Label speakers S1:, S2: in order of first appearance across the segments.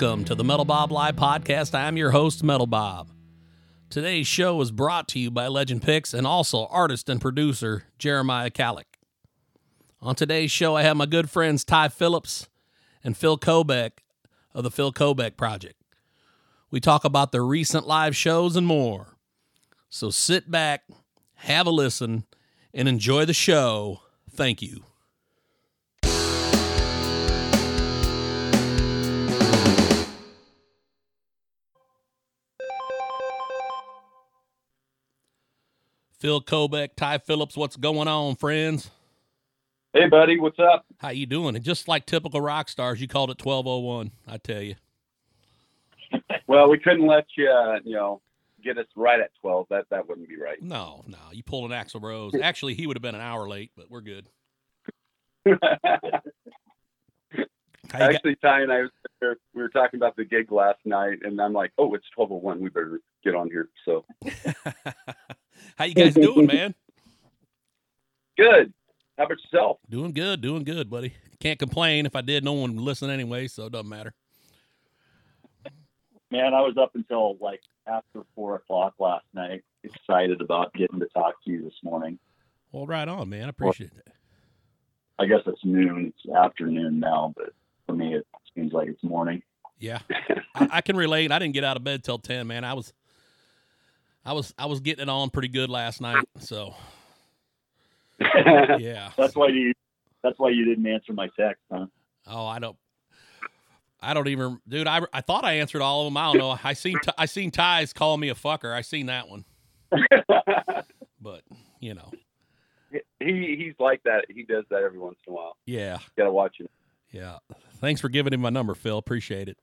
S1: Welcome to the Metal Bob Live podcast. I'm your host, Metal Bob. Today's show is brought to you by Legend Picks and also artist and producer Jeremiah Kallick. On today's show, I have my good friends Ty Phillips and Phil Kobeck of the Phil Kobeck Project. We talk about their recent live shows and more. So sit back, have a listen, and enjoy the show. Thank you. Phil Kobeck, Ty Phillips, what's going on, friends?
S2: Hey, buddy, what's up?
S1: How you doing? And just like typical rock stars, you called it 1201, I tell you.
S2: Well, we couldn't let you, uh, you know, get us right at 12. That that wouldn't be right.
S1: No, no, you pulled an Axl Rose. Actually, he would have been an hour late, but we're good.
S2: Actually, Ty and I was there, we were talking about the gig last night, and I'm like, oh, it's 12:01. We better get on here. So
S1: got- How you guys doing, man?
S2: good. How about yourself?
S1: Doing good, doing good, buddy. Can't complain. If I did, no one would listen anyway, so it doesn't matter.
S3: Man, I was up until like after four o'clock last night, excited about getting to talk to you this morning.
S1: Well, right on, man. I appreciate it.
S3: I guess it's noon, it's afternoon now, but for me, it seems like it's morning.
S1: Yeah, I, I can relate. I didn't get out of bed till ten, man. I was, I was, I was getting it on pretty good last night. So yeah.
S3: That's why you. That's why you didn't answer my text, huh?
S1: Oh, I don't. I don't even, dude. I, I thought I answered all of them. I don't know. I seen I seen Ty's call me a fucker. I seen that one, but you know,
S2: he he's like that. He does that every once in a while.
S1: yeah,
S2: Got to watch him.
S1: yeah. Thanks for giving him my number, Phil. Appreciate it.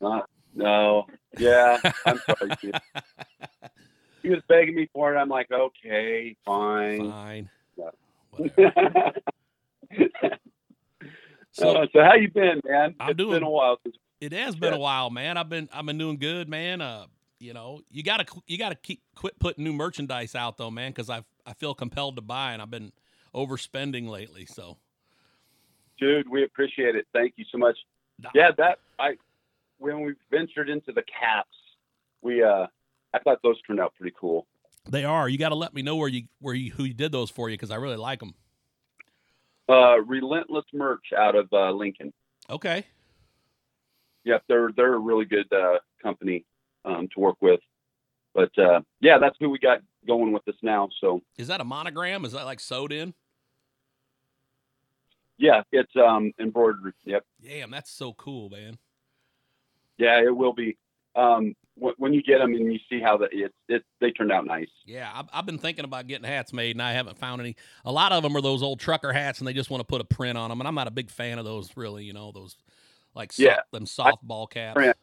S2: Uh, no, yeah, I'm sorry. He was begging me for it. I'm like, okay, fine.
S1: Fine.
S2: Yeah.
S1: So
S2: Uh, so how you been, man?
S1: I'm
S2: It's
S1: doing-
S2: been a while
S1: it has been a while, man. I've been I've been doing good, man. Uh, you know, you gotta you gotta keep quit putting new merchandise out though, man, because I I feel compelled to buy, and I've been overspending lately. So
S2: Dude, we appreciate it. Thank you so much. Yeah, that I when we ventured into the caps, we uh I thought those turned out pretty cool.
S1: They are. You got to let me know where you where you who you did those for you because I really like them.
S2: Uh Relentless merch out of uh Lincoln.
S1: Okay.
S2: Yep, they're they're a really good uh company um to work with. But uh yeah, that's who we got going with us now. So
S1: Is that a monogram? Is that like sewed in?
S2: yeah, it's um embroidered. Yep.
S1: Damn, that's so cool, man.
S2: Yeah, it will be. Um when you get them and you see how the it, it they turned out nice.
S1: Yeah, I've, I've been thinking about getting hats made, and I haven't found any. A lot of them are those old trucker hats, and they just want to put a print on them, and I'm not a big fan of those. Really, you know, those like
S2: Yeah.
S1: them softball caps.
S2: Print.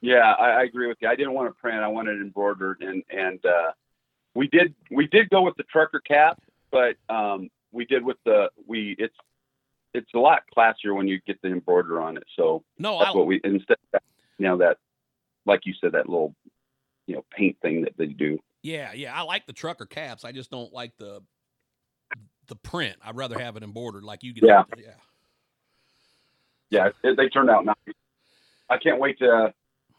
S2: Yeah, I, I agree with you. I didn't want to print. I wanted embroidered, and and uh, we did we did go with the trucker cap, but um, we did with the we it's it's a lot classier when you get the embroider on it. So
S1: No,
S2: that's
S1: I,
S2: what we instead of, you know that like you said that little you know paint thing that they do.
S1: yeah, yeah, I like the trucker caps. I just don't like the the print. I'd rather have it embroidered, like you get.
S2: Yeah.
S1: yeah.
S2: Yeah, it, they turned out nice. I can't wait to uh,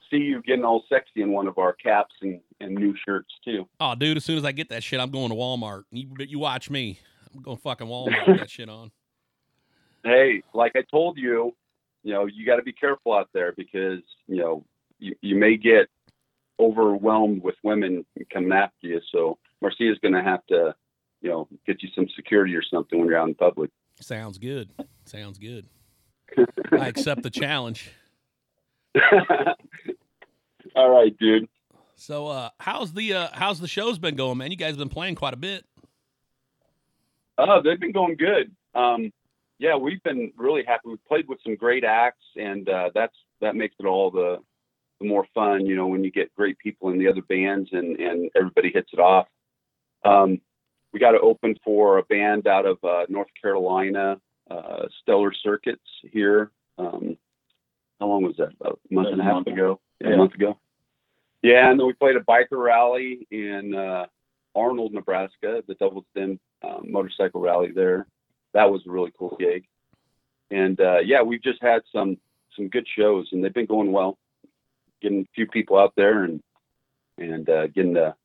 S2: see you getting all sexy in one of our caps and, and new shirts too.
S1: Oh, dude, as soon as I get that shit, I'm going to Walmart. You, you watch me. I'm going fucking Walmart with that shit on.
S2: hey, like I told you, you know, you got to be careful out there because, you know, you, you may get overwhelmed with women coming after you. So Marcia's going to have to, you know, get you some security or something when you're out in public.
S1: Sounds good. Sounds good. I accept the challenge.
S2: All right, dude.
S1: So, uh, how's the uh, how's the show's been going, man? You guys have been playing quite a bit.
S2: Oh, they've been going good. Um, yeah, we've been really happy. We've played with some great acts, and uh, that's that makes it all the, the more fun. You know, when you get great people in the other bands and and everybody hits it off. Um, we got to open for a band out of uh, North Carolina, uh, Stellar Circuits here. Um, how long was that? About a month and a half ago. Yeah. A month ago. Yeah, and then we played a biker rally in uh, Arnold, Nebraska, the Double Stem um, motorcycle rally there. That was a really cool gig. And uh, yeah, we've just had some some good shows, and they've been going well. Getting a few people out there and and uh, getting to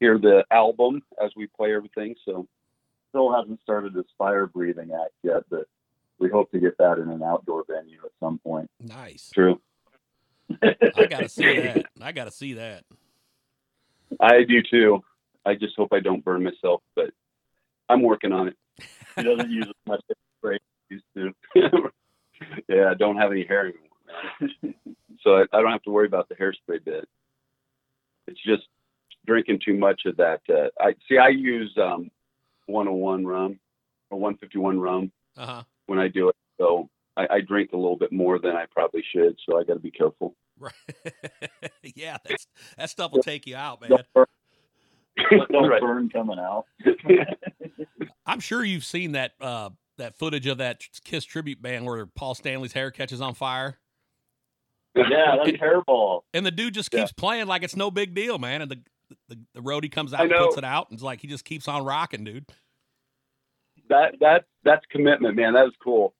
S2: hear the album as we play everything. So
S3: Still hasn't started his fire breathing act yet, but we hope to get that in an outdoor venue at some point.
S1: Nice.
S2: true.
S1: I gotta see that. I gotta see that.
S2: I do too. I just hope I don't burn myself, but I'm working on it.
S3: He doesn't use as much spray as he used to.
S2: yeah, I don't have any hair anymore, man. so I, I don't have to worry about the hairspray bit. It's just drinking too much of that. Uh, I see. I use um, 101 rum or 151 rum
S1: Uh huh.
S2: when I do it, so I, I drink a little bit more than I probably should. So I got to be careful.
S1: Right. yeah, that's that stuff will take you out, man.
S3: Don't burn, don't
S2: Right.
S3: burn coming out.
S1: I'm sure you've seen that uh that footage of that Kiss tribute band where Paul Stanley's hair catches on fire.
S3: Yeah, that's hairball.
S1: And the dude just
S2: Yeah.
S1: keeps playing like it's no big deal, man. And the the, the roadie comes out and puts it out, and it's like he just keeps on rocking, dude.
S2: that that that's commitment, man. That was cool.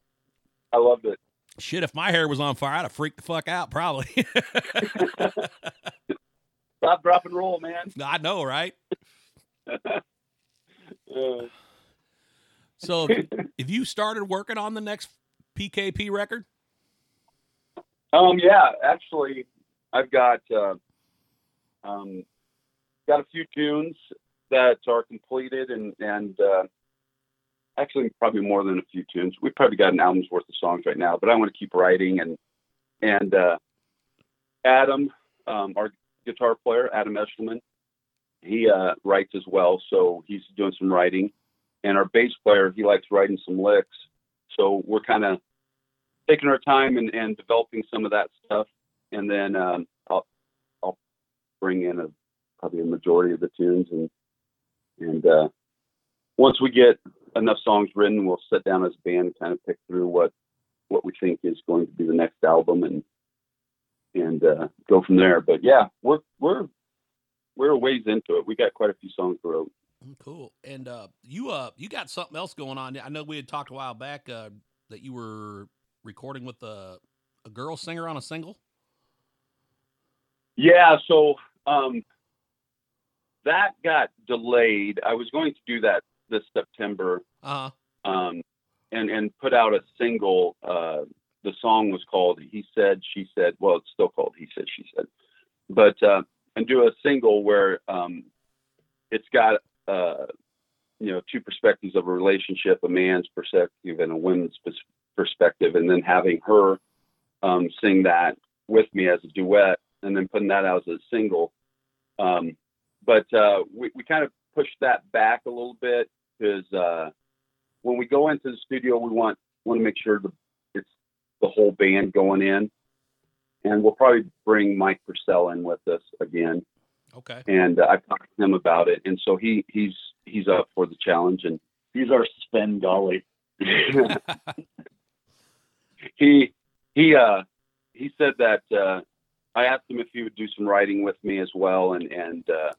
S2: I loved it.
S1: Shit, if my hair was on fire, I'd have freaked the fuck out, probably.
S2: Stop, drop, and roll, man.
S1: I know, right?
S2: Uh,
S1: So, if, if you started working on the next PKP record,
S2: Um, yeah, actually, I've got uh, um, got a few tunes that are completed, and and uh, actually probably more than a few tunes. We've probably got an album's worth of songs right now, but I want to keep writing. And and uh, Adam, um, our guitar player, Adam Eshelman, he uh, writes as well, so he's doing some writing. And our bass player, he likes writing some licks, so we're kind of taking our time and, and developing some of that stuff, and then um, I'll I'll bring in a probably a majority of the tunes, and and uh, once we get enough songs written, we'll sit down as a band and kind of pick through what what we think is going to be the next album, and and uh, go from there. But yeah, we're we're we're a ways into it. We got quite a few songs wrote.
S1: Mm, cool. And uh, you uh, you got something else going on. I know we had talked a while back uh, that you were recording with a a girl singer on a single.
S2: Yeah, so um, that got delayed. I was going to do that this September,
S1: Uh
S2: um, and and put out a single. Uh, the song was called "He Said, She Said." Well, it's still called "He Said, She Said," but uh, and do a single where um, it's got uh, you know two perspectives of a relationship: a man's perspective and a woman's perspective, and then having her um, sing that with me as a duet, and then putting that out as a single. Um, but uh, we, we kind of pushed that back a little bit because uh, when we go into the studio, we want want to make sure the it's the whole band going in, and we'll probably bring Mike Purcell in with us again.
S1: Okay.
S2: And uh, I've talked to him about it, and so he he's he's up for the challenge, and
S3: He's our Svengali.
S2: he he uh he said that uh I asked him if he would do some writing with me as well and and uh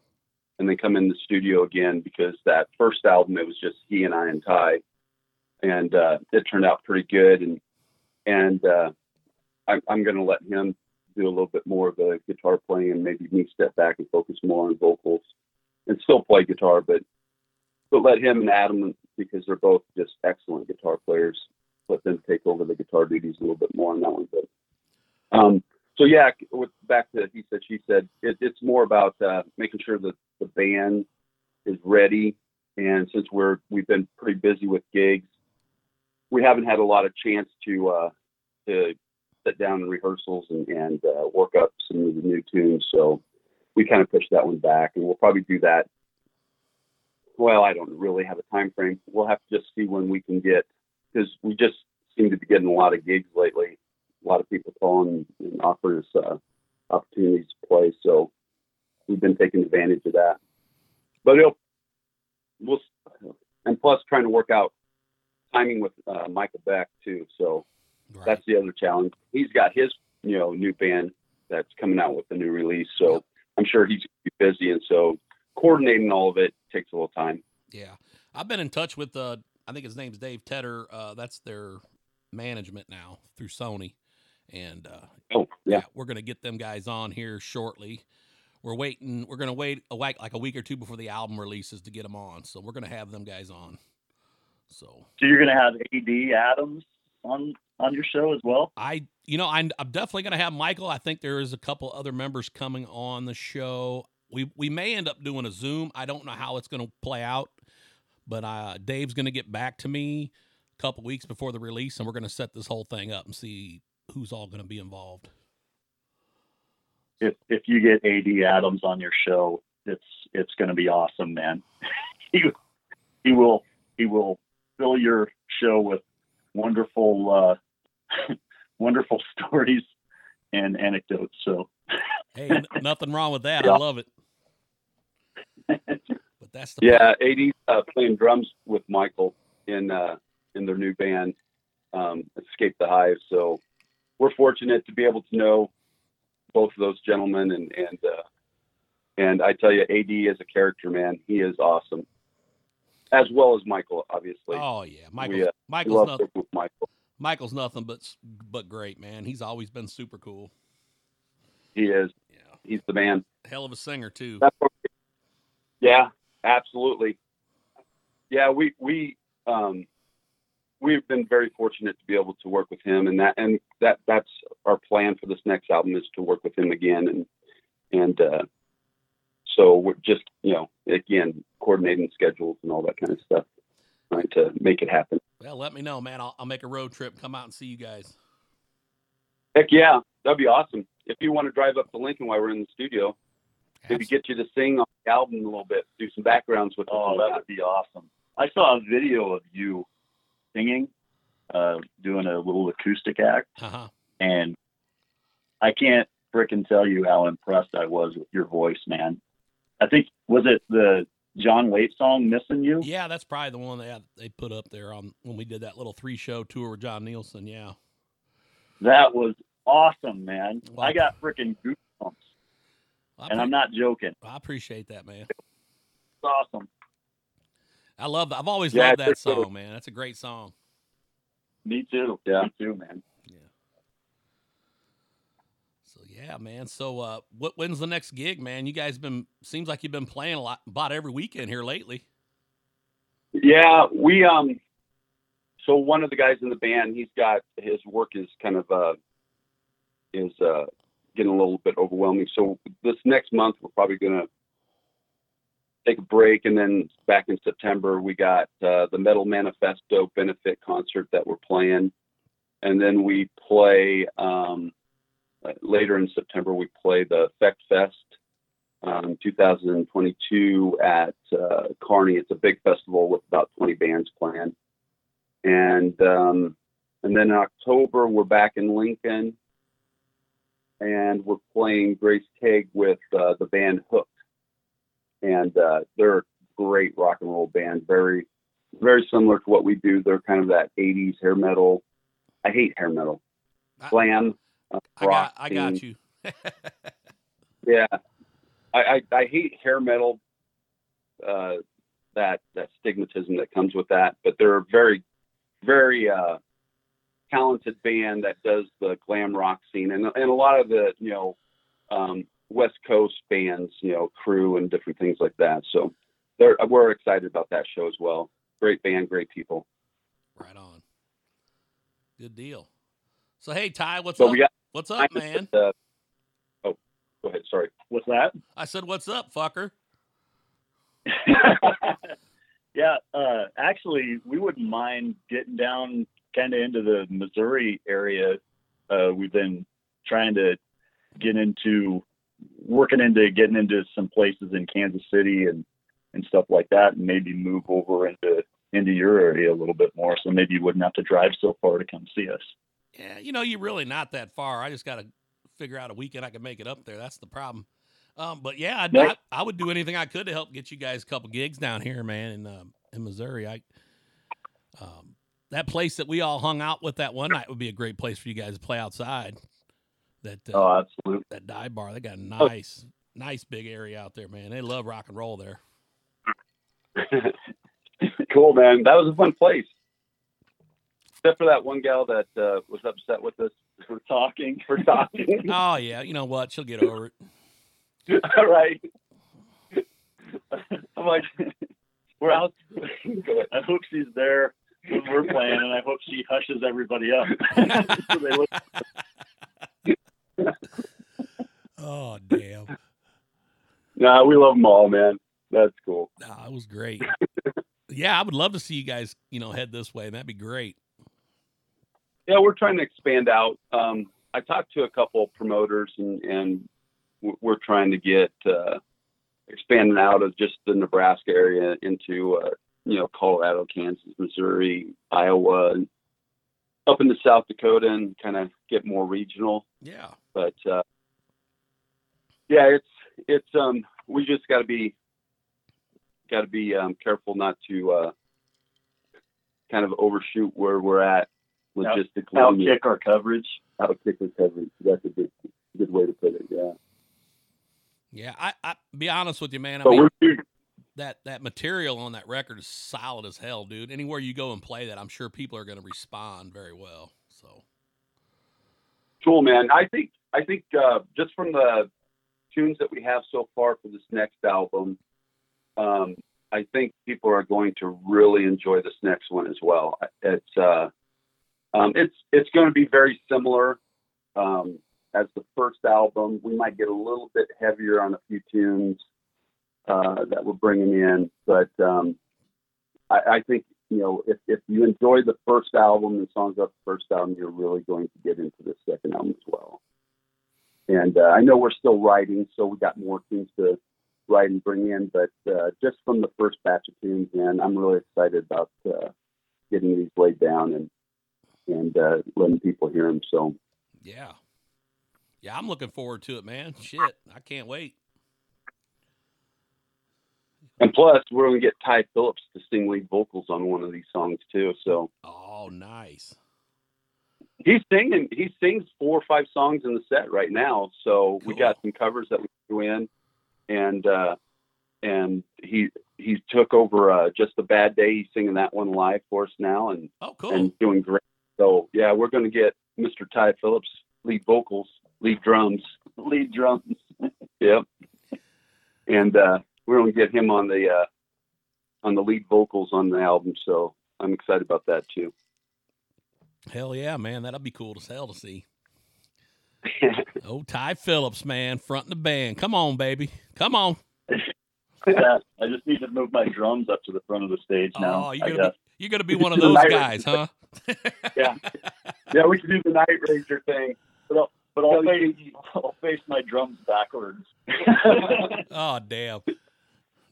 S2: and then come in the studio again because that first album it was just he and I and Ty. And uh it turned out pretty good and and uh I'm I'm gonna let him do a little bit more of the guitar playing and maybe me step back and focus more on vocals and still play guitar but but let him and Adam because they're both just excellent guitar players let them take over the guitar duties a little bit more on that one. But um, so yeah, with back to he said she said, it, it's more about uh, making sure that the band is ready. And since we're we've been pretty busy with gigs, we haven't had a lot of chance to uh, to sit down in rehearsals and, and uh, work up some of the new tunes. So we kind of pushed that one back, and we'll probably do that. Well, I don't really have a time frame. We'll have to just see when we can get because we just seem to be getting a lot of gigs lately. A lot of people calling and offering us uh, opportunities to play, so we've been taking advantage of that. But it'll, we'll, and plus trying to work out timing with uh, Michael Beck too. So
S1: Right.
S2: that's the other challenge. He's got his you know new band that's coming out with a new release, so
S1: Yep.
S2: I'm sure he's be busy, and so coordinating all of it takes a little time.
S1: Yeah, I've been in touch with. Uh, I think his name's Dave Tedder. Uh, that's their management now through Sony, and uh,
S2: Oh, yeah.
S1: we're gonna get them guys on here shortly. We're waiting. We're gonna wait a week, like a week or two before the album releases to get them on. So we're gonna have them guys on. So
S3: So you're gonna have AD Adams on on your show as well.
S1: I, you know, I'm, I'm definitely going to have Michael. I think there is a couple other members coming on the show. We we may end up doing a Zoom. I don't know how it's going to play out, but uh, Dave's going to get back to me a couple weeks before the release, and we're going to set this whole thing up and see who's all going to be involved.
S3: If if you get AD Adams on your show, it's it's gonna be awesome, man. he he will he will fill your show with wonderful uh, wonderful stories and anecdotes. So
S1: Hey, n- nothing wrong with that.
S3: Yeah.
S1: I love it. But that's the
S2: Yeah, AD's uh, playing drums with Michael in uh, in their new band, um, Escape the Hive. So we're fortunate to be able to know both of those gentlemen, and and uh, and I tell you, AD is a character, man. He is awesome, as well as Michael, obviously.
S1: Oh yeah, Michael's
S2: we, uh,
S1: Michael's nothing.
S2: with Michael.
S1: Michael's nothing but but great, man. He's always been super cool.
S2: He is.
S1: Yeah,
S2: He's the man.
S1: hell of a singer too.
S2: Yeah, absolutely. Yeah, we we um, we've been very fortunate to be able to work with him, and that and that that's our plan for this next album is to work with him again, and and uh, so we're just you know again coordinating schedules and all that kind of stuff, trying to make it happen.
S1: Well, let me know, man. I'll, I'll make a road trip, come out and see you guys.
S2: Heck yeah, that'd be awesome. If you want to drive up to Lincoln while we're in the studio, maybe get you to sing on album a little bit, do some backgrounds with us.
S3: oh, that would be awesome. I saw a video of you singing, uh, doing a little acoustic act,
S1: Uh-huh.
S3: and I can't frickin' tell you how impressed I was with your voice, man. I think was it the John Waite song "Missing You"?
S1: Yeah, that's probably the one that they put up there on when we did that little three show tour with John Nielsen. Yeah.
S3: That was awesome, man.
S1: Wow.
S3: I got freaking goosebumps,
S1: Well,
S3: and I'm not joking.
S1: I appreciate that, man.
S3: It's awesome.
S1: I love. I've always
S2: Yeah,
S1: loved that song, man. That's a great song.
S3: Me too.
S2: Yeah.
S3: Me too, man.
S1: Yeah. So yeah, man. So uh, what? When's the next gig, man? You guys been seems like you've been playing a lot, about every weekend here lately.
S2: Yeah, we um so one of the guys in the band, he's got his work is kind of uh is uh getting a little bit overwhelming. So this next month we're probably gonna take a break and then back in September we got uh the Metal Manifesto benefit concert that we're playing. And then we play um later in September we play the Effect Fest um, 2022 at uh, Kearney. It's a big festival with about 20 bands playing. And um, and then in October we're back in Lincoln, and we're playing Gray's Keg with uh, the band Hooked, and uh, they're a great rock and roll band. Very very similar to what we do. They're kind of that 80s hair metal. I hate hair metal.
S1: I-
S2: Glam. Uh,
S1: I got. I got you.
S2: Yeah, I, I, I hate hair metal. Uh, that that stigmatism that comes with that, but they're very, very uh, talented band that does the glam rock scene, and and a lot of the you know um, West Coast bands, you know, Crüe and different things like that. So they're we're excited about that show as well. Great band, great people.
S1: right on. Good deal. So hey, Ty, what's
S2: So
S1: up?
S2: got
S1: what's up, man?
S2: Uh, oh, go ahead. Sorry.
S3: What's that?
S1: I said, what's up, fucker?
S3: yeah, uh, actually, we wouldn't mind getting down kind of into the Missouri area. Uh, we've been trying to get into working into getting into some places in Kansas City and and stuff like that, and maybe move over into into your area a little bit more. So maybe you wouldn't have to drive so far to come see us.
S1: Yeah, you know, you're really not that far. I just got to figure out a weekend I can make it up there. That's the problem. Um, but yeah, I'd. I, I would do anything I could to help get you guys a couple gigs down here, man, in um, in Missouri. I um, that place that we all hung out with that one night would be a great place for you guys to play outside. That uh,
S3: Oh, absolutely.
S1: that dive bar, they got a
S2: Oh.
S1: nice, nice big area out there, man. They love rock and roll there.
S2: cool, man. That was a fun place. Except for that one gal that uh, was upset with us
S3: for talking.
S2: for talking.
S1: Oh yeah, you know what? She'll get over it.
S2: All right. I'm like, we're out.
S3: I hope she's there when we're playing, and I hope she hushes everybody up. so they look
S1: Oh damn.
S2: Nah, we love them all, man. That's cool.
S1: Nah, it was great. yeah, I would love to see you guys, you know, head this way. That'd be great.
S2: Yeah, we're trying to expand out. Um, I talked to a couple of promoters, and and we're trying to get uh, expanding out of just the Nebraska area into uh, you know Colorado, Kansas, Missouri, Iowa, and up into South Dakota, and kind of get more regional.
S1: Yeah.
S2: But uh, yeah, it's it's um we just got to be got to be um, careful not to uh, kind of overshoot where we're at
S3: Out-
S2: logistically.
S3: outkick our coverage.
S2: outkick coverage. That's a good good way to put it. Yeah.
S1: Yeah. I, I be honest with you, man. I
S2: But
S1: mean,
S2: we're shooting-
S1: that that material on that record is solid as hell, dude. Anywhere you go and play that, I'm sure people are going to respond very well. So
S2: cool, man. I think I think uh, just from the tunes that we have so far for this next album, um, I think people are going to really enjoy this next one as well. It's uh, um, it's it's going to be very similar um, as the first album. We might get a little bit heavier on a few tunes uh, that we're bringing in, but um, I, I think you know if, if you enjoy the first album and songs off the first album, you're really going to get into the second album as well. And uh, I know we're still writing, so we got more tunes to write and bring in. But uh, just from the first batch of tunes, man, I'm really excited about uh, getting these laid down and and uh, letting people hear them. So
S1: yeah, yeah, I'm looking forward to it, man. Shit, I can't wait.
S2: And plus, we're going to get Ty Phillips to sing lead vocals on one of these songs too. So
S1: Oh, nice.
S2: he's singing. He sings four or five songs in the set right now. So we got some covers that we threw in, and uh, and he he took over uh, just a bad day. He's singing that one live for us now, and
S1: Oh, cool.
S2: and doing great. So yeah, we're going to get Mr. Ty Phillips lead vocals, lead drums.
S3: Lead drums.
S2: Yep. And uh, we're going to get him on the uh, on the lead vocals on the album. So I'm excited about that too.
S1: Hell yeah, man. That'll be cool as hell to see. Oh, Ty Phillips, man, fronting the band. Come on, baby. Come on.
S3: yeah, I just need to move my drums up to the front of the stage now.
S1: oh, you're
S3: I
S1: gonna
S3: guess.
S1: be you're gonna be one of those guys, huh?
S2: yeah, yeah, we can do the Night Ranger thing.
S3: But I'll, but I'll, face, I'll face my drums backwards.
S1: Oh, damn.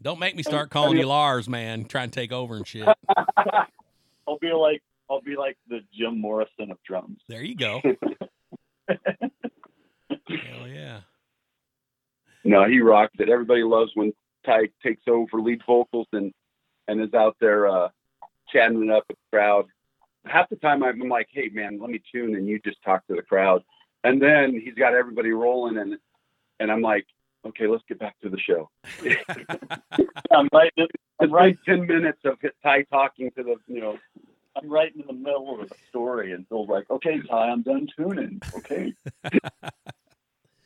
S1: Don't make me start calling you Lars, man. Try and take over and shit.
S3: I'll be like I'll be like the Jim Morrison of drums.
S1: There you go. Hell yeah.
S2: No, he rocks it. Everybody loves when Ty takes over lead vocals and and is out there uh, chatting it up with the crowd. Half the time I'm like, "Hey, man, let me tune," and you just talk to the crowd. And then he's got everybody rolling, and and I'm like, "Okay, let's get back to the show."
S3: I'm right I'm
S2: It's
S3: right
S2: ten minutes of Ty talking to the, you know,
S3: I'm right in the middle of a story and Phil's like, Okay, Ty, I'm done tuning. Okay.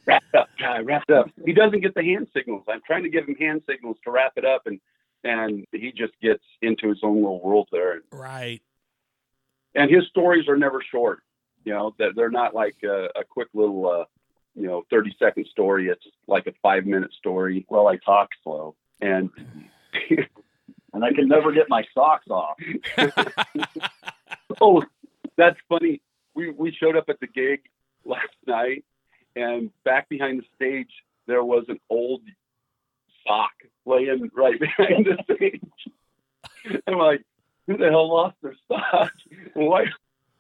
S2: wrap up, Ty, wrap up. He doesn't get the hand signals. I'm trying to give him hand signals to wrap it up, and and he just gets into his own little world there.
S1: right.
S2: and his stories are never short. You know, that they're not like a, a quick little, uh, you know, thirty second story. It's like a five minute story,
S3: Well, I talk slow.
S2: and
S3: And I can never get my socks off.
S2: oh, that's funny. We we showed up at the gig last night, and back behind the stage there was an old sock laying right behind the stage. I'm like, who the hell lost their sock? Why?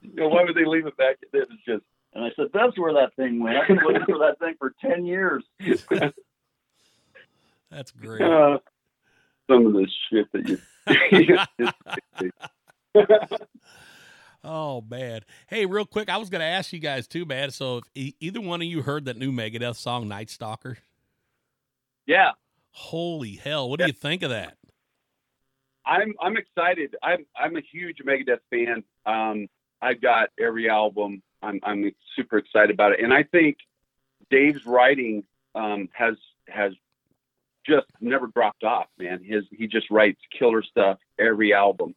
S2: You know, why would they leave it back? It was just
S3: And I said, That's where that thing went. I've been looking for that thing for ten years.
S1: That's great.
S2: uh, some of the shit that you.
S1: Oh man. Hey, real quick, I was gonna ask you guys too, man. So if e- either one of you heard that new Megadeth song, Night Stalker,
S2: yeah,
S1: holy hell, what do you think of that?
S2: I'm I'm excited. I'm I'm a huge Megadeth fan. Um, I've got every album I'm I'm super excited about it, and I think Dave's writing um, has has just never dropped off. Man, his he just writes killer stuff every album.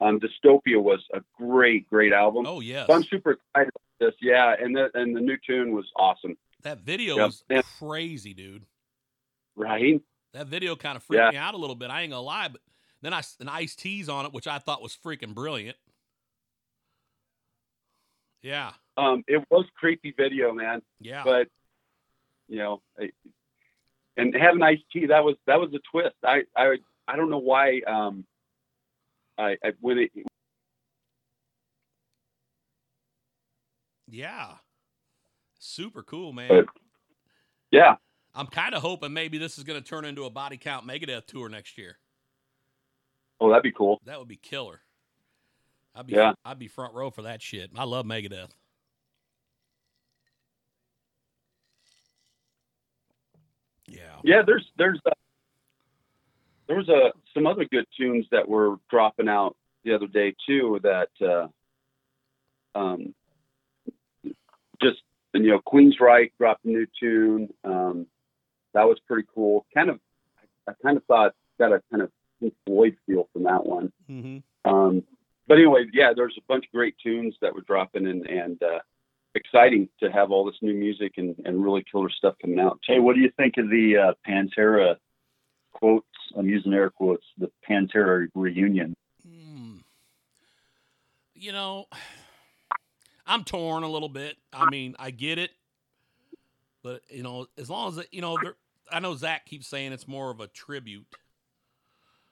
S2: Um, Dystopia was a great, great album.
S1: Oh yeah,
S2: So I'm super excited about this. Yeah, and the and the new tune was awesome.
S1: that video
S2: Yep.
S1: was
S2: Yeah.
S1: crazy, dude.
S2: Right?
S1: That video kind of freaked
S2: Yeah.
S1: me out a little bit. I ain't gonna lie, but then I an Ice-T's on it, which I thought was freaking brilliant. Yeah,
S2: Um, it was creepy video, man.
S1: yeah,
S2: But you know, I- and having iced tea that was that was a twist. I I I don't know why. Um, I, I when it
S1: yeah. Super cool, man.
S2: But- yeah
S1: I'm kind of hoping maybe this is gonna turn into a Body Count Megadeth tour next year.
S2: oh that'd be cool.
S1: That would be killer. I'd be
S2: Yeah.
S1: I'd be front row for that shit. I love Megadeth. Yeah.
S2: Yeah, there's there's uh, there was a some other good tunes that were dropping out the other day too. That uh, um, just you know, Queensryche dropped a new tune. Um, that was pretty cool. Kind of, I kind of thought got a kind of Pink Floyd feel from that one.
S1: hmm
S2: Um, but anyway, yeah, there's a bunch of great tunes that were dropping and and uh, exciting to have all this new music and, and really killer stuff coming out.
S3: Hey, what do you think of the uh, Pantera quotes? I'm using air quotes. The Pantera reunion.
S1: Hmm. You know, I'm torn a little bit. I mean, I get it, but you know, as long as it, you know, there, I know Zakk keeps saying it's more of a tribute.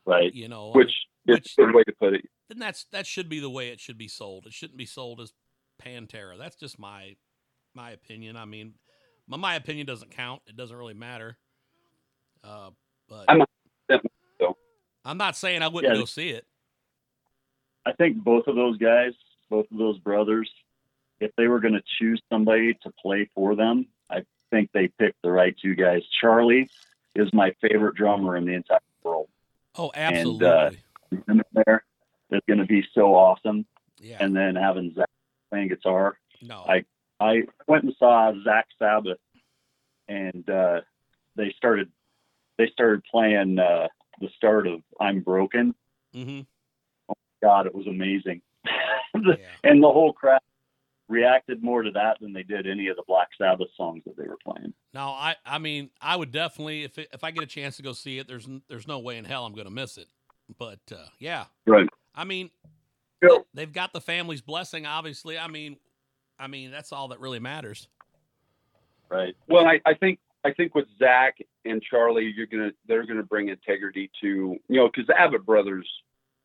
S3: Right.
S1: You know,
S2: which is
S1: Which-
S2: a good way to put it.
S1: Then that's that should be the way it should be sold. It shouldn't be sold as Pantera. That's just my my opinion. I mean, my, my opinion doesn't count. It doesn't really matter. Uh, but
S2: I'm not-
S1: I'm not saying I wouldn't
S3: Yeah.
S1: go see it.
S3: I think both of those guys, both of those brothers, if they were going to choose somebody to play for them, I think they picked the right two guys. Charlie is my favorite drummer in the entire world.
S1: Oh,
S3: And,
S1: absolutely.
S3: uh, Him in there is going to be so awesome.
S1: yeah.
S3: And then having Zakk playing guitar.
S1: no.
S3: I- I went and saw Zakk Sabbath, and uh, they started they started playing uh, the start of "I'm Broken."
S1: Mm-hmm.
S3: Oh my God, it was amazing.
S1: Yeah.
S3: and the whole crowd reacted more to that than they did any of the Black Sabbath songs that they were playing.
S1: No, I I mean I would definitely if it, if I get a chance to go see it, there's there's no way in hell I'm going to miss it. But uh, yeah,
S2: Right.
S1: I mean
S2: Yeah.
S1: they've got the family's blessing. Obviously, I mean, I mean that's all that really matters.
S3: Right.
S2: Well, I, I think I think with Zakk and Charlie, you're gonna they're gonna bring integrity to you know because the Abbott brothers.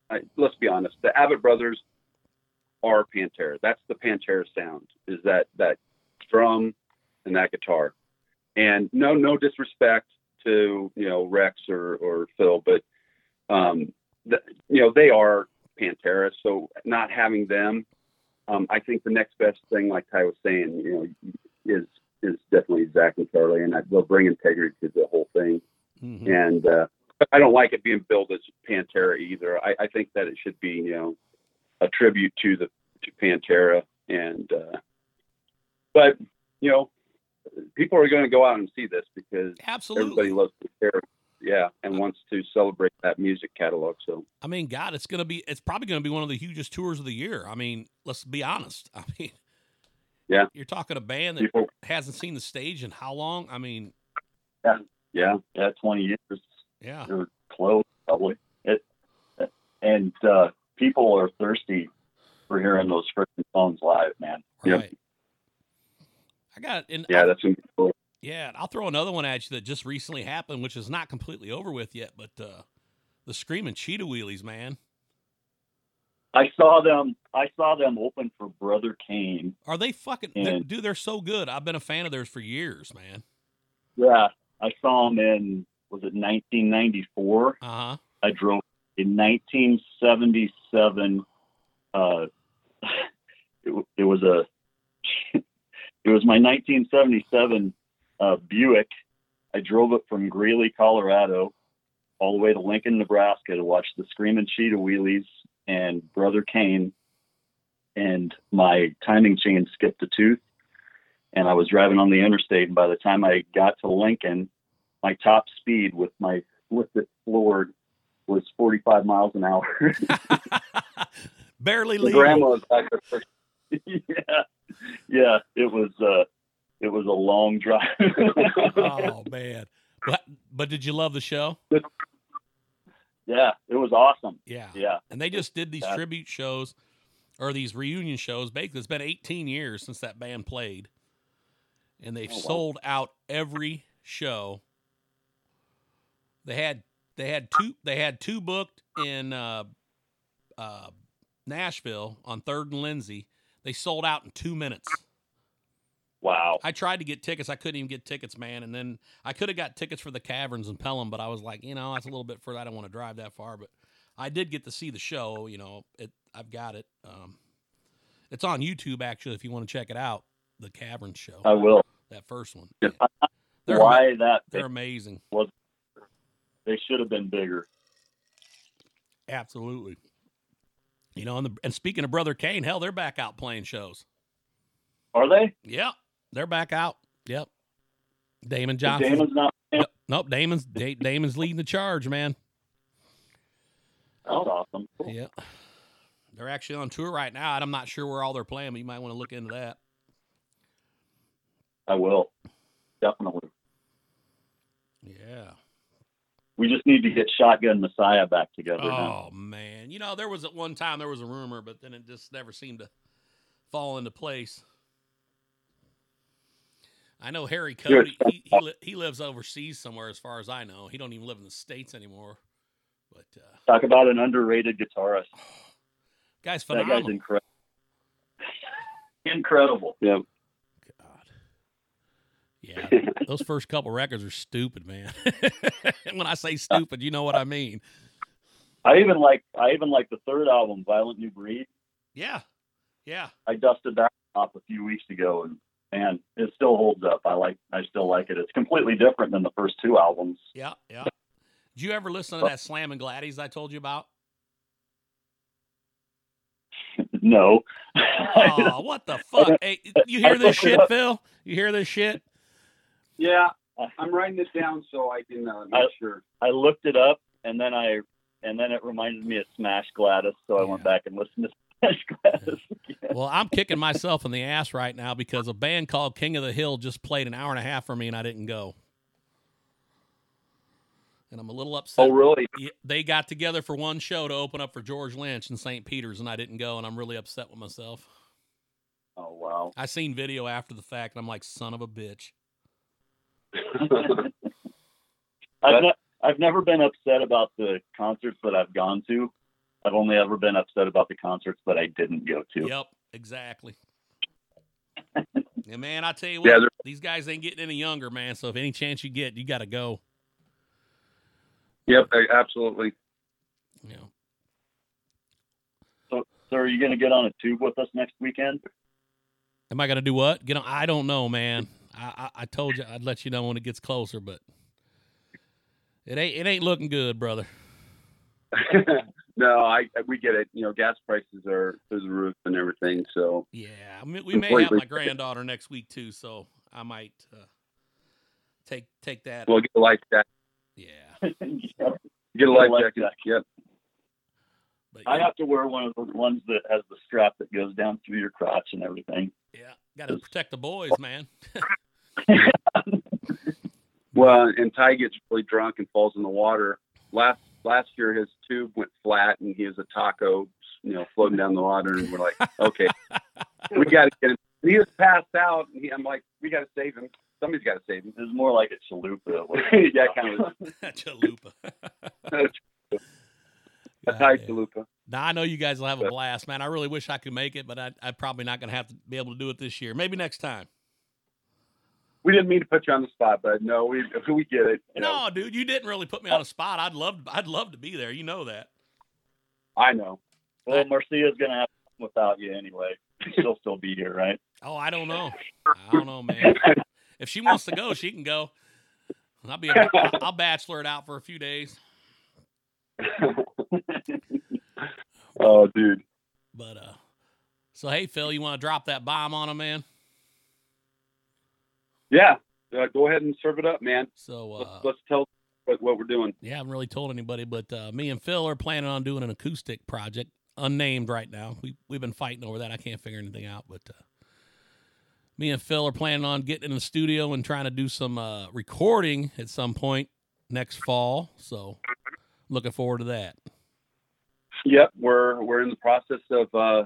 S2: I, let's be honest, the Abbott brothers are Pantera. That's the Pantera sound. Is that that drum and that guitar? And no, no disrespect to you know Rex or or Phil, but um, the, you know they are Pantera. So not having them, um, I think the next best thing, like Ty was saying, you know, is is definitely Zakk and Charlie, and I, they'll bring integrity to the whole thing.
S1: Mhm.
S2: And uh, I don't like it being billed as Pantera either. I, I think that it should be, you know, a tribute to the to Pantera. And uh, but you know, people are going to go out and see this because
S1: Absolutely.
S2: everybody loves Pantera, yeah, and wants to celebrate that music catalog. So
S1: I mean, God, it's gonna be it's probably gonna be one of the hugest tours of the year. I mean, let's be honest. I mean,
S2: Yeah.
S1: you're talking a band that
S2: people,
S1: hasn't seen the stage in how long? I mean,
S2: yeah,
S3: Yeah, yeah, 20 years
S1: yeah,
S3: or close, probably. It, and uh, people are thirsty for hearing those freaking songs live, man.
S2: Yeah.
S1: right. I got and
S2: yeah, that's gonna cool.
S1: Yeah, I'll throw another one at you that just recently happened, which is not completely over with yet, but uh, the Screaming Cheetah Wheelies, man.
S3: I saw them. I saw them open for Brother Cane.
S1: Are they fucking they're, dude? They're so good. I've been a fan of theirs for years, man.
S3: Yeah, I saw them in was it 1994?
S1: Uh huh.
S3: I drove in 1977. Uh, it, it was a it was my 1977 uh, Buick. I drove it from Greeley, Colorado, all the way to Lincoln, Nebraska, to watch the Screaming Cheetah Wheelies and Brother Cane. and my timing chain skipped a tooth. And I was driving on the interstate, and by the time I got to Lincoln, my top speed with my with it floored was 45 miles an hour.
S1: Barely legal.
S2: grandma was back there
S3: yeah, yeah, it was uh, it was a long drive.
S1: oh man. But, but did you love the show?
S3: yeah, it was awesome.
S1: Yeah.
S3: Yeah,
S1: And they just did these
S3: Yeah.
S1: tribute shows or these reunion shows. Basically, it's been 18 years since that band played, and they've
S3: Oh, wow.
S1: sold out every show. They had they had two they had two booked in uh, uh, Nashville on Third and Lindsley. They sold out in two minutes.
S3: Wow.
S1: I tried to get tickets. I couldn't even get tickets, man. And then I could have got tickets for the Caverns in Pelham, but I was like, you know, that's a little bit further. I don't want to drive that far, but I did get to see the show. You know, it. I've got it. Um, it's on YouTube actually. If you want to check it out, the Caverns show,
S3: I will.
S1: that first one.
S2: Yeah.
S1: They're,
S3: Why that?
S1: they're
S3: They,
S1: amazing.
S3: they should have been bigger.
S1: Absolutely. You know, and the, and speaking of Brother Cane, hell, they're back out playing shows.
S3: Are they?
S1: Yep, they're back out. Yep. Damon Johnson.
S3: Damon's not.
S1: Nope, nope, Damon's Da- Damon's leading the charge, man.
S3: That's awesome.
S1: Yeah. They're actually on tour right now, and I'm not sure where all they're playing, but you might want to look into that.
S3: I will. Definitely.
S1: Yeah.
S3: We just need to get Shotgun Messiah back together now.
S1: Oh man. You know, there was at one time there was a rumor, but then it just never seemed to fall into place. I know Harry Cody. He he, he lives overseas somewhere, as far as I know. He don't even live in the states anymore. But uh,
S3: Talk about an underrated guitarist.
S1: guy's
S3: That guy's incredible. incredible.
S2: Yeah.
S1: God. Yeah, those first couple records are stupid, man. when I say stupid, you know what I mean.
S3: I even like I even like the third album, Violent New Breed.
S1: Yeah, yeah.
S3: I dusted that off a few weeks ago, and and it still holds up. I like I still like it. It's completely different than the first two albums.
S1: Yeah, yeah. Did you ever listen to that Slam and Gladys I told you about?
S3: no.
S1: Oh, what the fuck? Hey, you hear this shit, Phil? You hear this shit?
S2: Yeah, I'm writing this down so I can uh, make
S3: I-
S2: sure.
S3: I looked it up, and then I and then it reminded me of Smash Gladys, so I went back and listened to
S1: Well, I'm kicking myself in the ass right now because a band called King of the Hill just played an hour and a half for me and I didn't go. And I'm a little upset.
S2: Oh, really?
S1: They got together for one show to open up for George Lynch in St. Peter's and I didn't go and I'm really upset with myself.
S3: Oh wow.
S1: I seen video after the fact and I'm like, son of a bitch.
S3: I've ne- I've never been upset about the concerts that I've gone to. I've only ever been upset about the concerts that I didn't go to.
S1: Yep, exactly. and man, I tell you what,
S2: Yeah,
S1: these guys ain't getting any younger, man. So if any chance you get, you got to go.
S2: yep, absolutely.
S1: Yeah.
S3: So, so are you going to get on a tube with us next weekend?
S1: Am I gonna do what? Get on? I don't know, man. I, I I told you I'd let you know when it gets closer, but it ain't it ain't looking good, brother.
S2: no, I we get it. You know, gas prices are through the roof and everything. So
S1: Yeah, I mean, we may have my granddaughter next week too, so I might uh, take take that.
S2: we'll get a life jacket.
S1: yeah,
S3: Yeah.
S2: Get a life
S3: life
S2: jacket.
S3: jacket.
S2: Yep.
S1: but
S3: I have to wear one of those ones that has the strap that goes down through your crotch and everything.
S1: yeah, got to protect the boys, man.
S2: Well, and Ty gets really drunk and falls in the water. Last last year, his tube went flat, and he was a taco, you know, floating down the water. And we're like, okay, we got to get him. He was passed out, and he, I'm like, we got to save him. Somebody's got to save him.
S3: It was more like a chalupa.
S2: yeah, kind of.
S1: Chalupa.
S2: A Ty
S1: Goddamn.
S2: chalupa.
S1: Now I know you guys will have a blast, man. I really wish I could make it, but I, I'm probably not gonna have to be able to do it this year. Maybe next time.
S2: We didn't mean to put you on the spot, but no, we we get it. You know,
S1: No, dude, you didn't really put me on the spot. I'd love, I'd love to be there. You know that.
S2: I know.
S3: Well, Marcia's going to have to without you anyway. She'll still be here, right?
S1: Oh, I don't know. I don't know, man. If she wants to go, she can go. I'll be, a, I'll bachelor it out for a few days.
S2: oh, dude.
S1: But uh, So hey, Phil, you want to drop that bomb on him, man?
S2: Yeah, uh, go ahead and serve it up, man.
S1: So
S2: Let's,
S1: uh,
S2: let's tell what, what we're doing.
S1: yeah, I haven't really told anybody, but uh, me and Phil are planning on doing an acoustic project, unnamed right now. We we've been fighting over that. I can't figure anything out, but uh, me and Phil are planning on getting in the studio and trying to do some uh, recording at some point next fall. So looking forward to that.
S2: Yep, we're we're in the process of uh,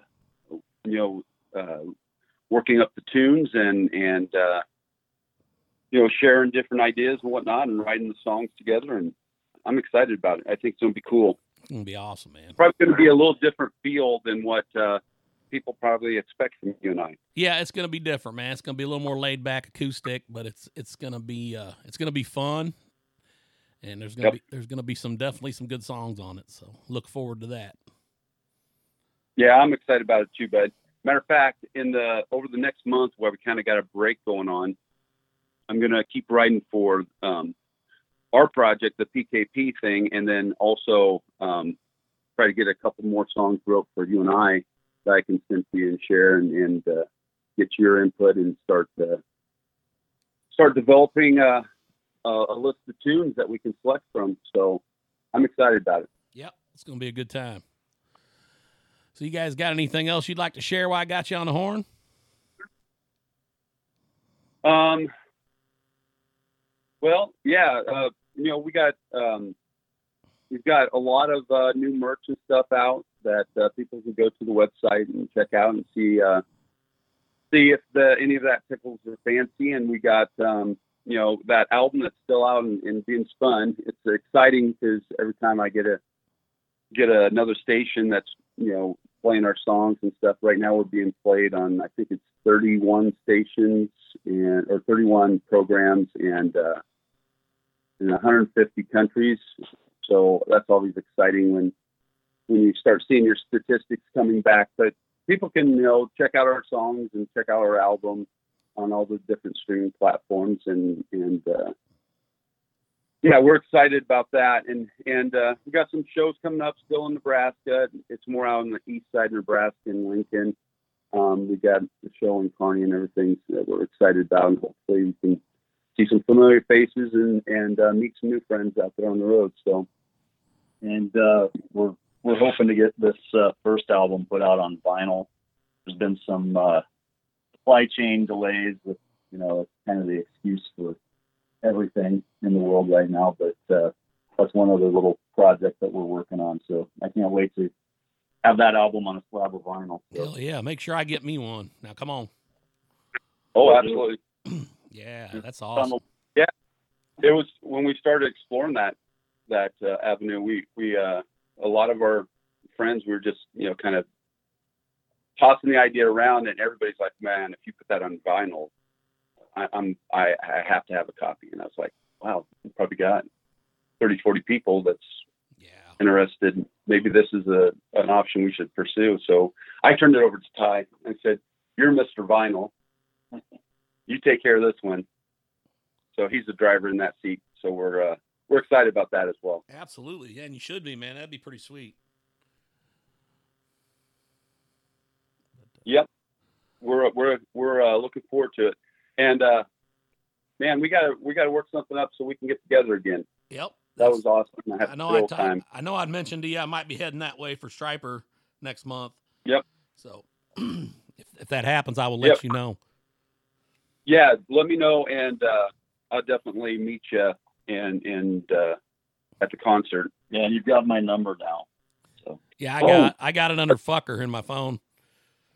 S2: you know uh, working up the tunes and and uh, you know sharing different ideas and whatnot and writing the songs together and I'm excited about it. I think it's gonna be cool.
S1: It's gonna be awesome, man.
S2: Probably gonna be a little different feel than what uh, people probably expect from you and I.
S1: Yeah, it's gonna be different, man. It's gonna be a little more laid back acoustic, but it's it's gonna be uh, it's gonna be fun, and there's gonna
S2: Yep.
S1: be there's gonna be some definitely some good songs on it. So look forward to that.
S2: Yeah, I'm excited about it too, bud. Matter of fact, in the over the next month where we kind of got a break going on, I'm gonna keep writing for um, our project, the PKP thing, and then also um, try to get a couple more songs wrote for you and I that I can send to you and share and, and uh, get your input and start uh, start developing uh, a, a list of tunes that we can select from. So I'm excited about it.
S1: Yep, it's gonna be a good time. So you guys got anything else you'd like to share while I got you on the horn?
S2: Um, well, yeah, uh, you know, we got um, we've got a lot of uh, new merch and stuff out that uh, people can go to the website and check out and see uh, see if the any of that tickles their fancy. And we got um, you know that album that's still out and, and being spun. It's exciting because every time I get a get a, another station that's you know playing our songs and stuff. Right now we're being played on I think it's 31 stations and or 31 programs and uh, in 150 countries. So that's always exciting when when you start seeing your statistics coming back. But people can you know check out our songs and check out our album on all the different streaming platforms and and uh, yeah, we're excited about that. And and uh, we got some shows coming up still in Nebraska. It's more out on the east side of Nebraska in Lincoln. Um, we got the show in Kearney and everything that we're excited about, and hopefully we can see some familiar faces and and uh, meet some new friends out there on the road. So
S3: and uh, we're we're hoping to get this uh, first album put out on vinyl. There's been some uh, supply chain delays with you know it's kind of the excuse for everything in the world right now, but uh, that's one other little project that we're working on. So I can't wait to have that album on a slab of vinyl. So,
S1: Hell yeah! Make sure I get me one. Now come on.
S2: oh, absolutely.
S1: Yeah, that's awesome.
S3: Yeah,
S2: it was when we started exploring that that uh, avenue. We we uh, a lot of our friends were just you know kind of tossing the idea around, and everybody's like, "Man, if you put that on vinyl, I, I'm I, I have to have a copy." And I was like, "Wow, we probably got 30, 40 people that's
S1: Yeah.
S2: interested. Maybe this is a an option we should pursue." So I turned it over to Ty and said, "You're Mr. Vinyl. You take care of this one." So he's the driver in that seat. So we're uh, we're excited about that as well.
S1: Absolutely. Yeah, and you should be, man. That'd be pretty sweet.
S2: Yep, we're we're we're uh, looking forward to it. And uh, man, we gotta we gotta work something up so we can get together again.
S1: Yep.
S2: That was awesome. I
S1: I know I,
S2: time.
S1: I know I'd mentioned to you I might be heading that way for Stryper next month.
S2: Yep.
S1: So if, if that happens, I will let
S2: Yep.
S1: you know.
S2: Yeah, let me know, and uh, I'll definitely meet you and and uh, at the concert.
S3: yeah, and you've got my number now.
S1: Yeah, I
S2: Oh.
S1: got I got it under fucker in my phone.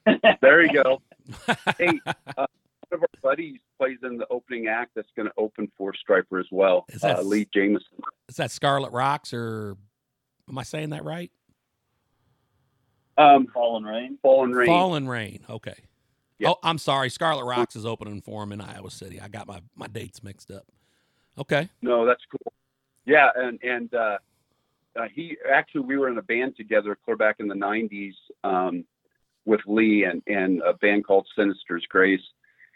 S2: There you go. Hey, uh, one of our buddies plays in the opening act that's going to open for Stryper as well.
S1: Is that
S2: Uh, Lee Jameson.
S1: Is that Scarlet Rocks or am I saying that right?
S2: Um,
S3: Fallen Rain.
S2: Fallen Rain.
S1: Fallen Rain. Okay.
S2: Yeah.
S1: Oh, I'm sorry. Scarlet Rocks is opening for him in Iowa City. I got my, my dates mixed up. Okay.
S2: No, that's cool. Yeah, and and uh, uh, he actually we were in a band together clear back in the '90s um, with Lee and and a band called Sinister's Grace,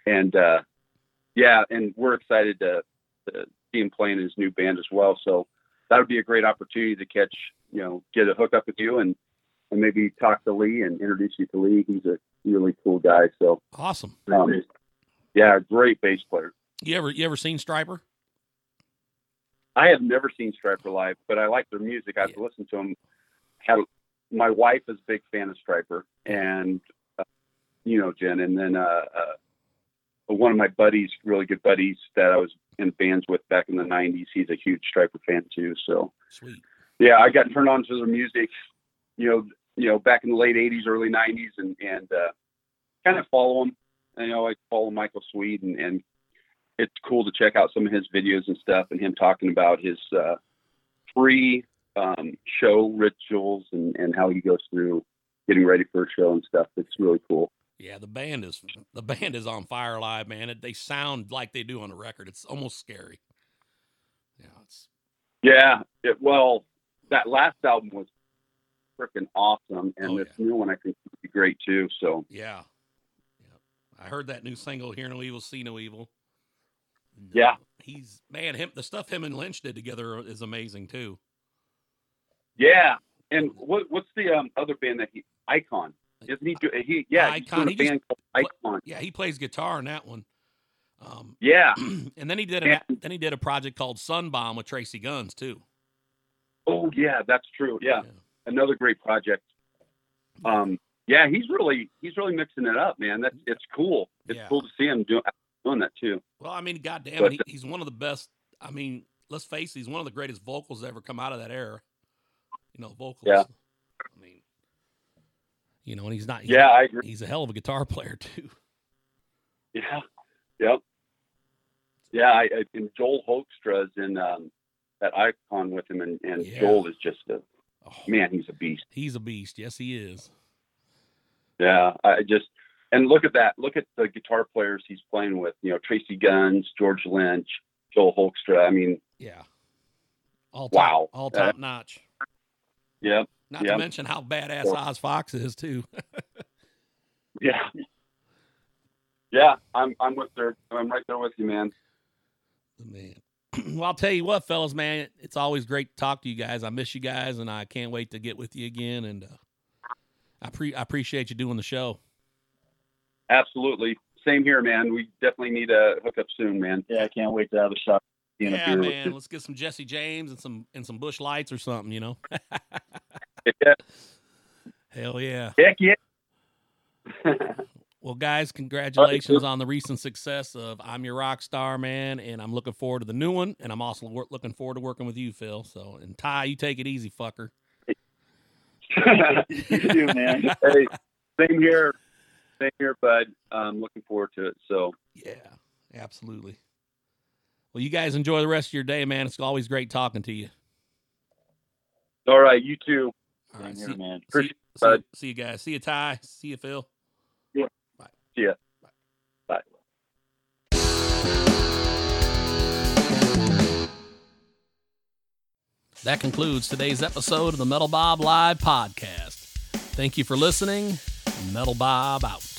S2: and uh, yeah, and we're excited to, to see him playing in his new band as well. So that would be a great opportunity to catch, you know, get a hookup with you and and maybe talk to Lee and introduce you to Lee. He's a really cool guy. So,
S1: Awesome.
S2: um, yeah, great bass player.
S1: You ever you ever seen Stryper?
S2: I have never seen Stryper live, but I like their music. I've
S1: Yeah.
S2: listened to them. Had my wife is a big fan of Stryper, and uh, you know Jen, and then uh, uh, one of my buddies, really good buddies that I was in bands with back in the '90s. He's a huge Stryper fan too. So
S1: Sweet.
S2: yeah, I got turned on to their music, you know, you know, back in the late '80s, early '90s, and and uh, kind of follow them. You know, I follow Michael Sweet, and, and it's cool to check out some of his videos and stuff, and him talking about his uh, free um, show rituals and and how he goes through getting ready for a show and stuff. It's really cool.
S1: Yeah, the band is the band is on fire live, man. It, they sound like they do on the record. It's almost scary. Yeah, it's
S2: Yeah, it, well, that last album was freaking awesome, and
S1: Oh,
S2: this
S1: yeah.
S2: new one I think would be great too. So
S1: yeah. Yeah. I heard that new single, Hear No Evil, See No Evil. And, uh,
S2: Yeah.
S1: He's man, him the stuff him and Lynch did together is amazing too.
S2: yeah, and what what's the um, other band that he Icon? Isn't he? do- He yeah,
S1: Icon, he just
S2: Icon.
S1: Yeah, he plays guitar in that one. Um,
S2: Yeah.
S1: and then he did a, then he did a project called Sunbomb with Tracii Guns too.
S2: Oh yeah, that's true. Yeah, another great project. Um, yeah, he's really he's really mixing it up, man. That's it's cool. It's
S1: Yeah.
S2: cool to see him doing doing that too.
S1: Well, I mean, goddamn, it, he, he's one of the best. I mean, let's face it, he's one of the greatest vocals ever come out of that era. You know, vocals.
S2: Yeah.
S1: I mean, you know, and he's not. He's,
S2: Yeah, I agree.
S1: He's a hell of a guitar player too.
S2: Yeah. Yep. Yeah, I, I and Joel Hoekstra's in um, that Icon with him, and, and
S1: Yeah.
S2: Joel is just a
S1: Oh,
S2: man. He's a beast.
S1: He's a beast. Yes, he is.
S2: Yeah, I just and look at that. Look at the guitar players he's playing with. You know, Tracii Guns, George Lynch, Joel Hoekstra. I mean,
S1: Yeah. All top,
S2: Wow.
S1: All
S2: Uh,
S1: top notch.
S2: Yep.
S1: Not
S2: yeah.
S1: to mention how badass Oz Fox is too.
S2: yeah, yeah. I'm I'm with there. I'm right there with you, man.
S1: The man. well, I'll tell you what, fellas, man, it's always great to talk to you guys. I miss you guys, and I can't wait to get with you again. And uh, I pre- I appreciate you doing the show.
S2: Absolutely. Same here, man. We definitely need to hook up soon, man.
S3: Yeah, I can't wait to have a shot. being a
S1: yeah,
S3: beer
S1: man. Let's get some Jesse James and some and some Busch Lights or something. You know.
S2: Yeah.
S1: Hell yeah.
S2: Heck yeah.
S1: Well, guys, congratulations on the recent success of "I'm Your Rock Star," man, and I'm looking forward to the new one. And I'm also wor- looking forward to working with you, Phil. So, and Ty, you take it easy, fucker.
S3: you too, man.
S2: hey, same here. Same here, bud. I'm looking forward to it. So,
S1: Yeah, absolutely. Well, you guys enjoy the rest of your day, man. It's always great talking to you.
S2: all right, you too.
S1: All right,
S3: Same
S1: see,
S3: here, man.
S1: see,
S2: Appreciate
S1: see,
S2: bud.
S1: see you guys. See you, Ty. See you, Phil.
S2: Ya. Bye.
S1: That concludes today's episode of the Metal Bob Live podcast. Thank you for listening. Metal Bob out.